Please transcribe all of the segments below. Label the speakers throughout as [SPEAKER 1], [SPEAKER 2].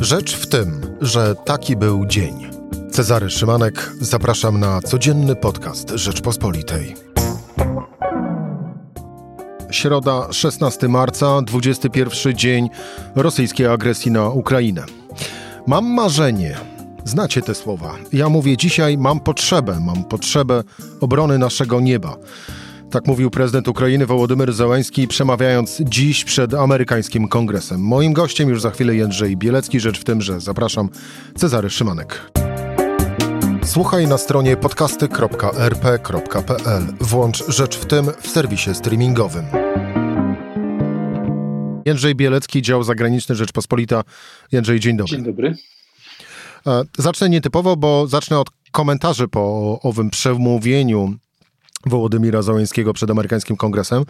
[SPEAKER 1] Rzecz w tym, że taki był dzień. Cezary Szymanek, zapraszam na codzienny podcast Rzeczpospolitej. Środa, 16 marca, 21 dzień rosyjskiej agresji na Ukrainę. Mam marzenie. Znacie te słowa. Ja mówię dzisiaj, mam potrzebę, mam potrzebę obrony naszego nieba. Tak mówił prezydent Ukrainy Wołodymyr Zełański, przemawiając dziś przed amerykańskim kongresem. Moim gościem już za chwilę Jędrzej Bielecki, rzecz w tym, że zapraszam Cezary Szymanek. Słuchaj na stronie podcasty.rp.pl. Włącz Rzecz w tym w serwisie streamingowym. Jędrzej Bielecki, dział zagraniczny Rzeczpospolita. Jędrzej, dzień dobry.
[SPEAKER 2] Dzień dobry.
[SPEAKER 1] E, zacznę nietypowo, bo zacznę od komentarzy po owym przemówieniu Wołodymira Załęskiego przed amerykańskim kongresem,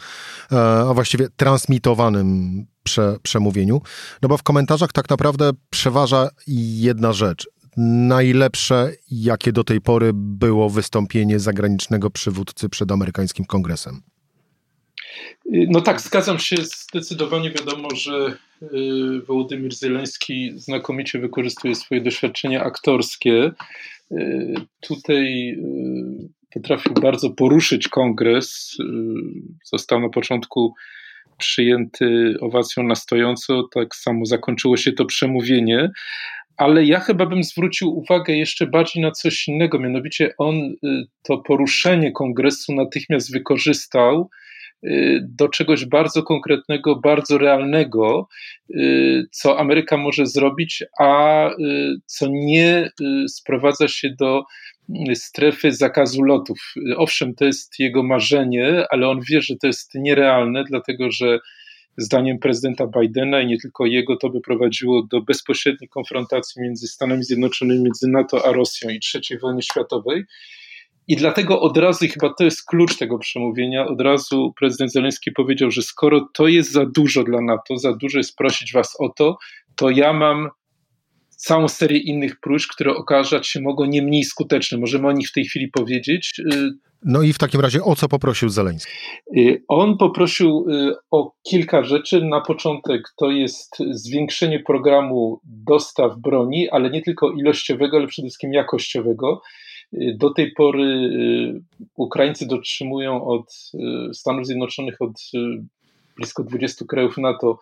[SPEAKER 1] e, a właściwie transmitowanym prze, przemówieniu. No bo w komentarzach tak naprawdę przeważa jedna rzecz. Najlepsze, jakie do tej pory było wystąpienie zagranicznego przywódcy przed amerykańskim kongresem.
[SPEAKER 2] No tak, zgadzam się. Zdecydowanie wiadomo, że y, Wołodymir Zeleński znakomicie wykorzystuje swoje doświadczenia aktorskie. Y, tutaj potrafił bardzo poruszyć kongres. Został na początku przyjęty owacją na stojąco, tak samo zakończyło się to przemówienie. Ale ja chyba bym zwrócił uwagę jeszcze bardziej na coś innego, mianowicie on to poruszenie kongresu natychmiast wykorzystał Y, do czegoś bardzo konkretnego, bardzo realnego, y, co Ameryka może zrobić, a y, co nie sprowadza się do strefy zakazu lotów. Owszem, to jest jego marzenie, ale on wie, że to jest nierealne, dlatego że zdaniem prezydenta Bidena i nie tylko jego, to by prowadziło do bezpośredniej konfrontacji między Stanami Zjednoczonymi, między NATO a Rosją i III wojny światowej. I dlatego od razu, chyba to jest klucz tego przemówienia, od razu prezydent Zeleński powiedział, że skoro to jest za dużo dla NATO, za dużo jest prosić was o to, to ja mam całą serię innych próśb, które okazać się mogą nie mniej skuteczne. Możemy o nich w tej chwili powiedzieć. Y,
[SPEAKER 1] no i w takim razie o co poprosił Zeleński?
[SPEAKER 2] Y, on poprosił y, o kilka rzeczy. Na początek to jest zwiększenie programu dostaw broni, ale nie tylko ilościowego, ale przede wszystkim jakościowego. Do tej pory y, Ukraińcy dotrzymują od y, Stanów Zjednoczonych, od y, blisko 20 krajów NATO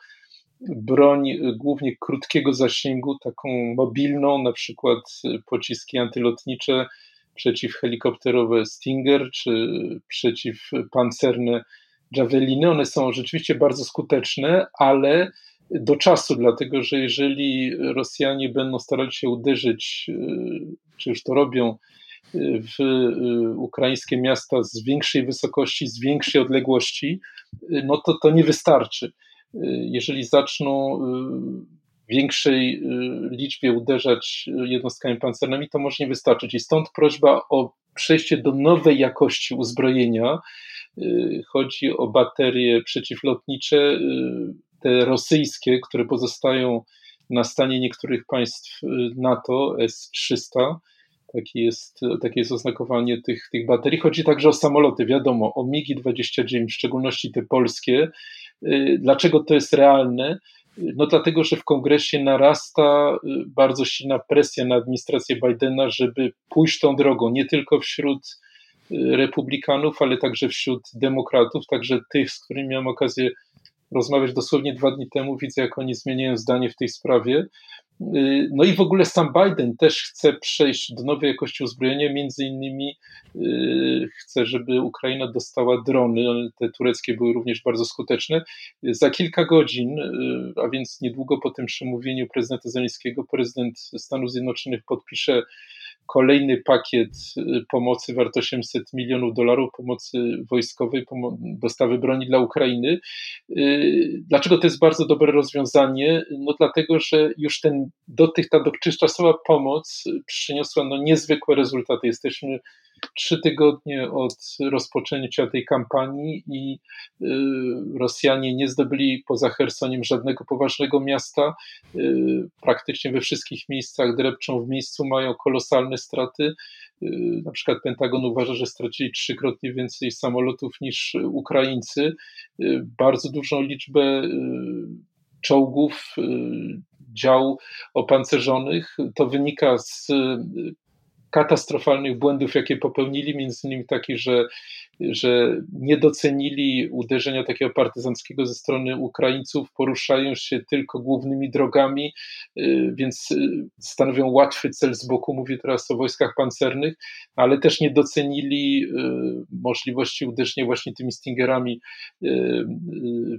[SPEAKER 2] broń głównie krótkiego zasięgu, taką mobilną, na przykład pociski antylotnicze, przeciwhelikopterowe Stinger czy przeciwpancerne Javeliny. One są rzeczywiście bardzo skuteczne, ale do czasu, dlatego że jeżeli Rosjanie będą starali się uderzyć, czy już to robią, w y, ukraińskie miasta z większej wysokości, z większej odległości, y, no to to nie wystarczy. Y, jeżeli zaczną w większej liczbie uderzać jednostkami pancernymi, to może nie wystarczyć. I stąd prośba o przejście do nowej jakości uzbrojenia. Chodzi o baterie przeciwlotnicze, te rosyjskie, które pozostają na stanie niektórych państw NATO S-300 Takie jest, takie jest oznakowanie tych, tych baterii. Chodzi także o samoloty, wiadomo, o MiGi-29, w szczególności te polskie. Y, dlaczego to jest realne? No dlatego, że w kongresie narasta y, bardzo silna presja na administrację Bidena, żeby pójść tą drogą, nie tylko wśród y, republikanów, ale także wśród demokratów, także tych, z którymi miałem okazję rozmawiać dosłownie dwa dni temu. Widzę, jak oni zmieniają zdanie w tej sprawie. Y, no i w ogóle sam Biden też chce przejść do nowej jakości uzbrojenia, między innymi y, chce, żeby Ukraina dostała drony, te tureckie były również bardzo skuteczne. Za kilka godzin, y, a więc niedługo po tym przemówieniu prezydenta Zeleńskiego, prezydent Stanów Zjednoczonych podpisze kolejny pakiet pomocy wart 800 milionów dolarów, pomocy wojskowej, dostawy broni dla Ukrainy. Dlaczego to jest bardzo dobre rozwiązanie? No dlatego, że już ten do tych, ta dotychczasowa pomoc przyniosła no, niezwykłe rezultaty. Jesteśmy trzy tygodnie od rozpoczęcia tej kampanii i y, Rosjanie nie zdobyli poza Hersonim żadnego poważnego miasta. Y, praktycznie we wszystkich miejscach drepczą w miejscu, mają kolosalne straty. Y, na przykład Pentagon uważa, że stracili trzykrotnie więcej samolotów niż Ukraińcy. Bardzo dużą liczbę czołgów dział opancerzonych. To wynika z katastrofalnych błędów, jakie popełnili, między innymi taki, że że nie docenili uderzenia takiego partyzanckiego ze strony Ukraińców, poruszają się tylko głównymi drogami, y, więc y, stanowią łatwy cel z boku. Mówię teraz o wojskach pancernych, ale też nie docenili y, możliwości uderzenia właśnie tymi Stingerami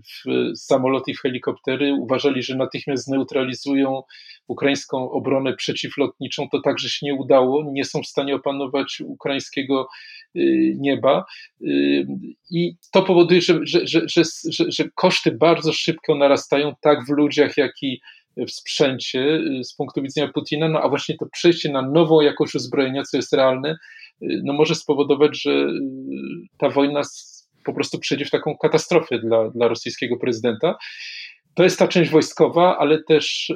[SPEAKER 2] w samoloty i w helikoptery. Uważali, że natychmiast zneutralizują ukraińską obronę przeciwlotniczą. To także się nie udało. Nie są w stanie opanować ukraińskiego nieba. I to powoduje, że, że, że, że, że koszty bardzo szybko narastają, tak w ludziach, jak i w sprzęcie z punktu widzenia Putina, no a właśnie to przejście na nową jakość uzbrojenia, co jest realne, no może spowodować, że ta wojna po prostu przejdzie w taką katastrofę dla, dla rosyjskiego prezydenta. To jest ta część wojskowa, ale też y,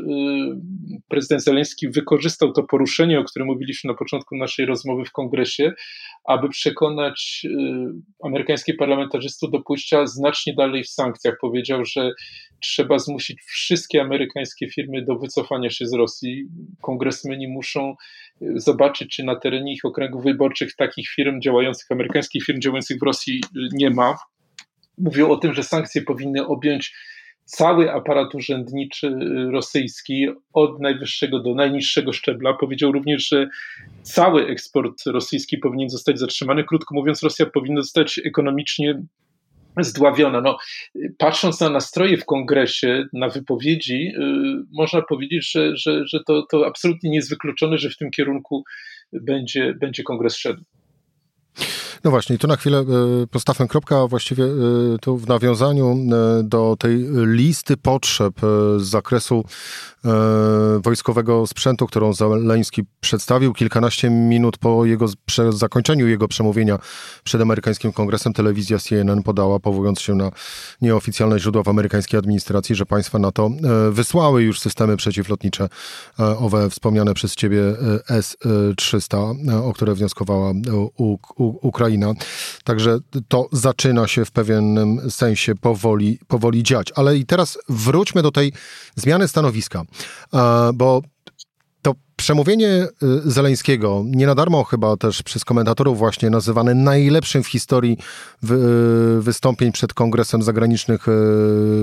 [SPEAKER 2] prezydent Zeleński wykorzystał to poruszenie, o którym mówiliśmy na początku naszej rozmowy w kongresie, aby przekonać y, amerykańskich parlamentarzystów do pójścia znacznie dalej w sankcjach. Powiedział, że trzeba zmusić wszystkie amerykańskie firmy do wycofania się z Rosji. Kongresmeni muszą y, zobaczyć, czy na terenie ich okręgów wyborczych takich firm działających, amerykańskich firm działających w Rosji nie ma. Mówił o tym, że sankcje powinny objąć cały aparat urzędniczy rosyjski od najwyższego do najniższego szczebla. Powiedział również, że cały eksport rosyjski powinien zostać zatrzymany. Krótko mówiąc, Rosja powinna zostać ekonomicznie zdławiona. No, patrząc na nastroje w kongresie, na wypowiedzi, yy, można powiedzieć, że, że, że to, to absolutnie nie jest wykluczone, że w tym kierunku będzie, będzie kongres szedł.
[SPEAKER 1] No właśnie, tu na chwilę e, postawę kropkę, właściwie e, tu w nawiązaniu e, do tej listy potrzeb z zakresu wojskowego sprzętu, którą Zeleński przedstawił kilkanaście minut po jego zakończeniu jego przemówienia przed amerykańskim kongresem. Telewizja CNN podała, powołując się na nieoficjalne źródła w amerykańskiej administracji, że państwa NATO wysłały już systemy przeciwlotnicze, owe wspomniane przez ciebie S-300, o które wnioskowała Ukraina. Ukraina. Także to zaczyna się w pewnym sensie powoli, powoli dziać. Ale i teraz wróćmy do tej zmiany stanowiska, bo to przemówienie y, Zeleńskiego, nie na darmo chyba też przez komentatorów właśnie nazywane najlepszym w historii y, wystąpień przed Kongresem Zagranicznych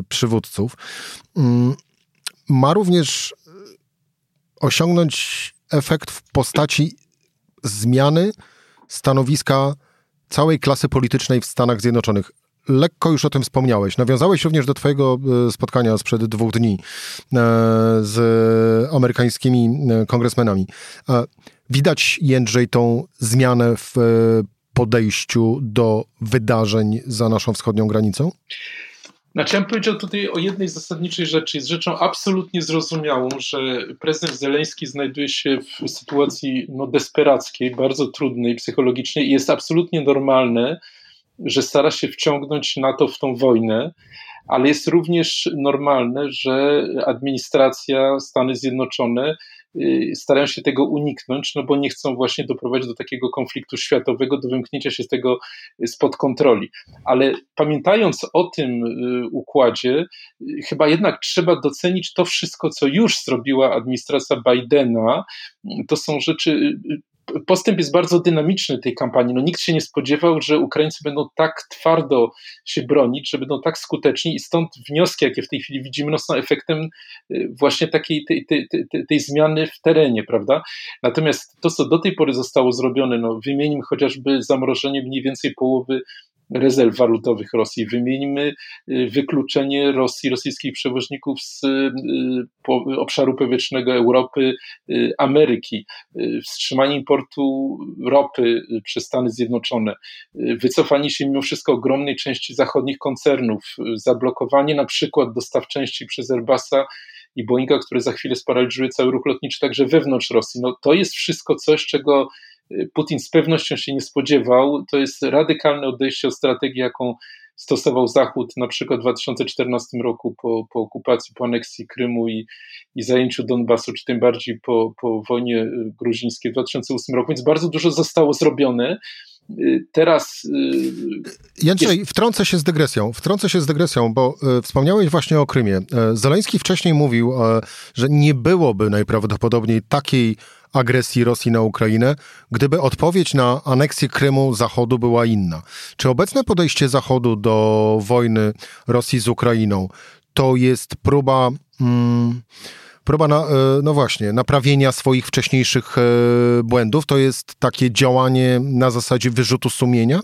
[SPEAKER 1] Przywódców, mm, ma również osiągnąć efekt w postaci zmiany stanowiska całej klasy politycznej w Stanach Zjednoczonych. Lekko już o tym wspomniałeś. Nawiązałeś również do Twojego e, spotkania sprzed dwóch dni e, z amerykańskimi e, kongresmenami. Widać, Jędrzej, tą zmianę w podejściu do wydarzeń za naszą wschodnią granicą?
[SPEAKER 2] Znaczy, ja bym powiedział tutaj o jednej zasadniczej rzeczy. Jest rzeczą absolutnie zrozumiałą, że prezydent Zeleński znajduje się w sytuacji no, desperackiej, bardzo trudnej psychologicznie i jest absolutnie normalne, że stara się wciągnąć NATO w tą wojnę, ale jest również normalne, że administracja, Stany Zjednoczone starają się tego uniknąć, no bo nie chcą właśnie doprowadzić do takiego konfliktu światowego, do wymknięcia się z tego y, spod kontroli. Ale pamiętając o tym y, układzie, chyba jednak trzeba docenić to wszystko, co już zrobiła administracja Bidena. To są rzeczy postęp jest bardzo dynamiczny tej kampanii. No, nikt się nie spodziewał, że Ukraińcy będą tak twardo się bronić, że będą tak skuteczni i stąd wnioski, jakie w tej chwili widzimy, no, są efektem y, właśnie takiej tej, tej, tej, tej zmiany w terenie, prawda? Natomiast to, co do tej pory zostało zrobione, no, wymienimy chociażby zamrożenie mniej więcej połowy rezerw walutowych Rosji. Wymieńmy y, wykluczenie Rosji, rosyjskich przewoźników z y, obszaru powietrznego Europy, y, Ameryki, wstrzymanie importu ropy przez Stany Zjednoczone, wycofanie się mimo wszystko ogromnej części zachodnich koncernów, zablokowanie na przykład dostaw części przez Airbusa i Boeinga, które za chwilę sparaliżuje cały ruch lotniczy także wewnątrz Rosji. No, to jest wszystko coś, czego Putin z pewnością się nie spodziewał. To jest radykalne odejście od strategii, jaką stosował Zachód na przykład w 2014 roku po, po okupacji, po aneksji Krymu i, i zajęciu Donbasu, czy tym bardziej po, po wojnie gruzińskiej w 2008 roku, więc bardzo dużo zostało zrobione. Teraz.
[SPEAKER 1] Jędrzej, jest... wtrącę się z dygresją. Wtrącę się z dygresją, bo wspomniałeś właśnie o Krymie. Zeleński wcześniej mówił, że nie byłoby najprawdopodobniej takiej agresji Rosji na Ukrainę, gdyby odpowiedź na aneksję Krymu Zachodu była inna. Czy obecne podejście Zachodu do wojny Rosji z Ukrainą to jest próba. Mm, próba, na, e, no właśnie, naprawienia swoich wcześniejszych e, błędów, to jest takie działanie na zasadzie wyrzutu sumienia?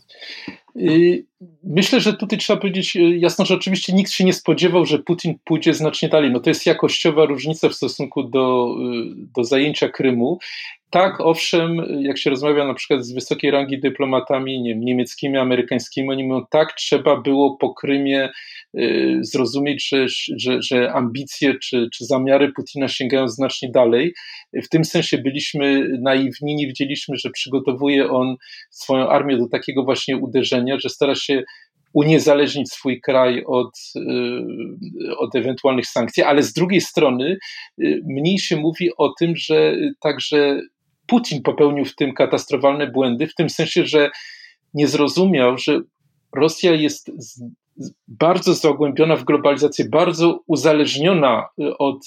[SPEAKER 2] Y, myślę, że tutaj trzeba powiedzieć y, jasno, że oczywiście nikt się nie spodziewał, że Putin pójdzie znacznie dalej. No to jest jakościowa różnica w stosunku do, y, do zajęcia Krymu. Tak, owszem, jak się rozmawia na przykład z wysokiej rangi dyplomatami nie niemieckimi, amerykańskimi, oni mówią, tak, trzeba było po Krymie y, zrozumieć, że, że, że ambicje czy, czy zamiary Putina sięgają znacznie dalej. W tym sensie byliśmy naiwni, nie widzieliśmy, że przygotowuje on swoją armię do takiego właśnie uderzenia, że stara się uniezależnić swój kraj od, y, od ewentualnych sankcji, ale z drugiej strony y, mniej się mówi o tym, że także Putin popełnił w tym katastrofalne błędy, w tym sensie, że nie zrozumiał, że Rosja jest bardzo zagłębiona w globalizację, bardzo uzależniona od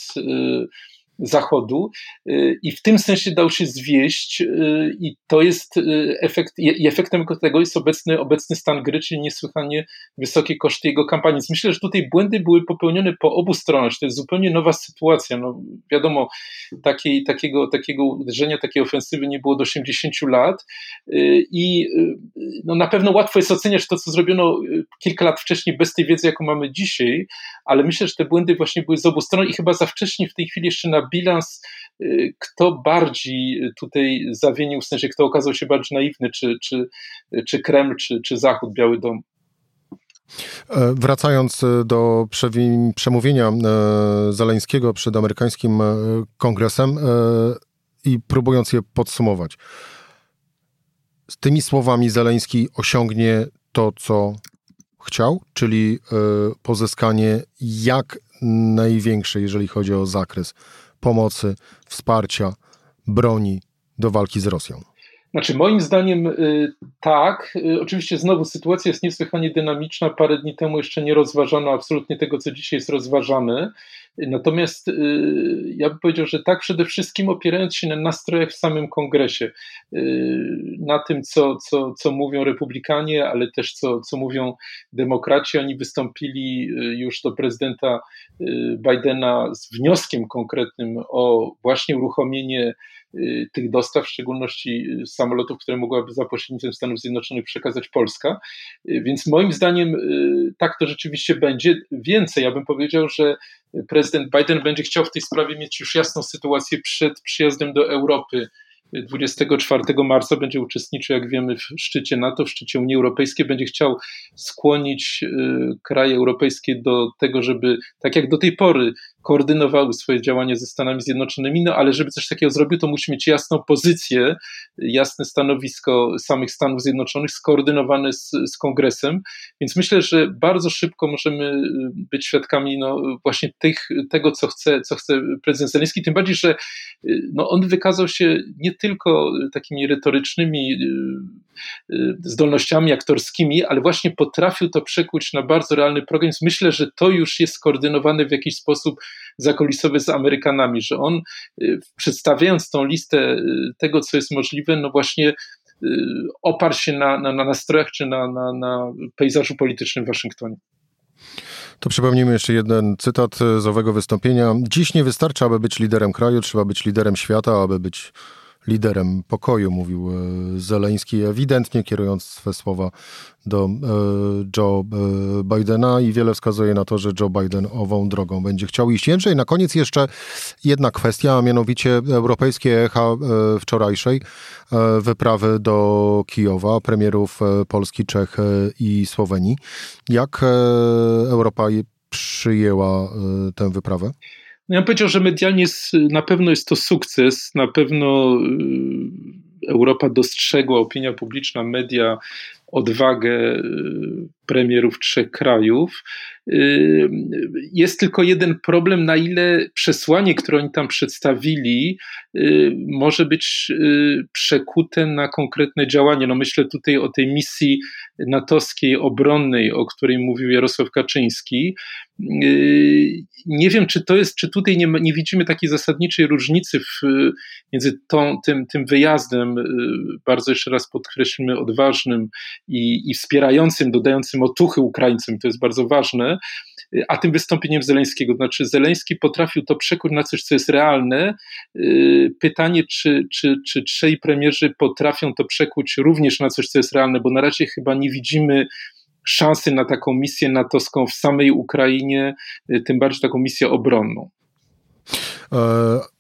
[SPEAKER 2] Zachodu y, i w tym sensie dał się zwieść y, i to jest y, efekt, i efektem tego jest obecny, obecny stan gry, czyli niesłychanie wysokie koszty jego kampanii. Myślę, że tutaj błędy były popełnione po obu stronach, to jest zupełnie nowa sytuacja. No, wiadomo, takiej, takiego, takiego uderzenia, takiej ofensywy nie było do 80 lat i no, na pewno łatwo jest oceniać to, co zrobiono kilka lat wcześniej bez tej wiedzy, jaką mamy dzisiaj, ale myślę, że te błędy właśnie były z obu stron i chyba za wcześnie w tej chwili jeszcze na bilans, y, kto bardziej tutaj zawienił, w sensie kto okazał się bardziej naiwny, czy, czy, czy Kreml, czy, czy Zachód, Biały Dom.
[SPEAKER 1] E, wracając e, do przemówienia e, Zaleńskiego przed amerykańskim kongresem i próbując je podsumować. Z tymi słowami Zaleński osiągnie to, co chciał, czyli pozyskanie jak największej, jeżeli chodzi o zakres pomocy, wsparcia, broni do walki z Rosją?
[SPEAKER 2] Znaczy, moim zdaniem y, tak. Y, oczywiście znowu sytuacja jest niesłychanie dynamiczna. Parę dni temu jeszcze nie rozważano absolutnie tego, co dzisiaj jest rozważane. Natomiast y, ja bym powiedział, że tak przede wszystkim opierając się na nastrojach w samym kongresie, na tym, co, co, co mówią republikanie, ale też co, co mówią demokraci. Oni wystąpili już do prezydenta Bidena z wnioskiem konkretnym o właśnie uruchomienie Y, tych dostaw, w szczególności y, samolotów, które mogłaby za pośrednictwem Stanów Zjednoczonych przekazać Polska. Y, więc moim zdaniem tak to rzeczywiście będzie. Więcej, ja bym powiedział, że prezydent Biden będzie chciał w tej sprawie mieć już jasną sytuację przed przyjazdem do Europy 24 marca będzie uczestniczył, jak wiemy, w szczycie NATO, w szczycie Unii Europejskiej. Będzie chciał skłonić kraje europejskie do tego, żeby, tak jak do tej pory, koordynowały swoje działania ze Stanami Zjednoczonymi, no ale żeby coś takiego zrobił, to musi mieć jasną pozycję, jasne stanowisko samych Stanów Zjednoczonych, skoordynowane z, z Kongresem, więc myślę, że bardzo szybko możemy y, być świadkami no, właśnie tych, tego, co chce, co chce prezydent Zelenski, tym bardziej, że y, no, on wykazał się nie tylko takimi retorycznymi y, zdolnościami aktorskimi, ale właśnie potrafił to przekuć na bardzo realny program, myślę, że to już jest skoordynowane w jakiś sposób zakulisowy z Amerykanami, że on y, przedstawiając tą listę y, tego, co jest możliwe, no właśnie y, oparł się na, na, na nastrojach czy na, na, na pejzażu politycznym w Waszyngtonie.
[SPEAKER 1] To przypomnijmy jeszcze jeden cytat z owego wystąpienia. Dziś nie wystarcza, aby być liderem kraju, trzeba być liderem świata, aby być liderem pokoju, mówił e, Zeleński, ewidentnie kierując swe słowa do e, Joe e, Bidena i wiele wskazuje na to, że Joe Biden ową drogą będzie chciał iść. Jędrzej, na koniec jeszcze jedna kwestia, a mianowicie europejskie echa wczorajszej wyprawy do Kijowa, premierów Polski, Czech i Słowenii. Jak Europa przyjęła tę wyprawę?
[SPEAKER 2] No ja bym powiedział, że medialnie jest, na pewno jest to sukces, na pewno y, Europa dostrzegła, opinia publiczna, media odwagę premierów trzech krajów. Jest tylko jeden problem, na ile przesłanie, które oni tam przedstawili, może być przekute na konkretne działanie. No myślę tutaj o tej misji natowskiej obronnej, o której mówił Jarosław Kaczyński. Nie wiem, czy to jest, czy tutaj nie, nie widzimy takiej zasadniczej różnicy w, między tą, tym, tym wyjazdem, bardzo jeszcze raz podkreślmy, odważnym i, i wspierającym, dodającym otuchy Ukraińcom, to jest bardzo ważne, a tym wystąpieniem Zeleńskiego. Znaczy, Zeleński potrafił to przekuć na coś, co jest realne. Pytanie, czy, czy, czy trzej premierzy potrafią to przekuć również na coś, co jest realne, bo na razie chyba nie widzimy szansy na taką misję natowską w samej Ukrainie, tym bardziej taką misję obronną.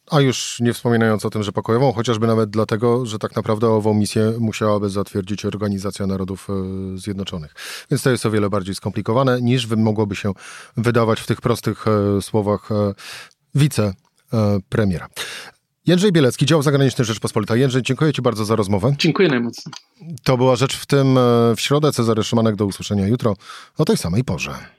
[SPEAKER 1] A już nie wspominając o tym, że pokojową, chociażby nawet dlatego, że tak naprawdę ową misję musiałaby zatwierdzić Organizacja Narodów e, Zjednoczonych. Więc to jest o wiele bardziej skomplikowane niż mogłoby się wydawać w tych prostych e, słowach e, wicepremiera. Jędrzej Bielecki, dział zagraniczny Rzeczpospolita. Jędrzej, dziękuję Ci bardzo za rozmowę.
[SPEAKER 2] Dziękuję najmocniej.
[SPEAKER 1] To była rzecz w tym w środę. Cezary Szymanek do usłyszenia jutro o tej samej porze.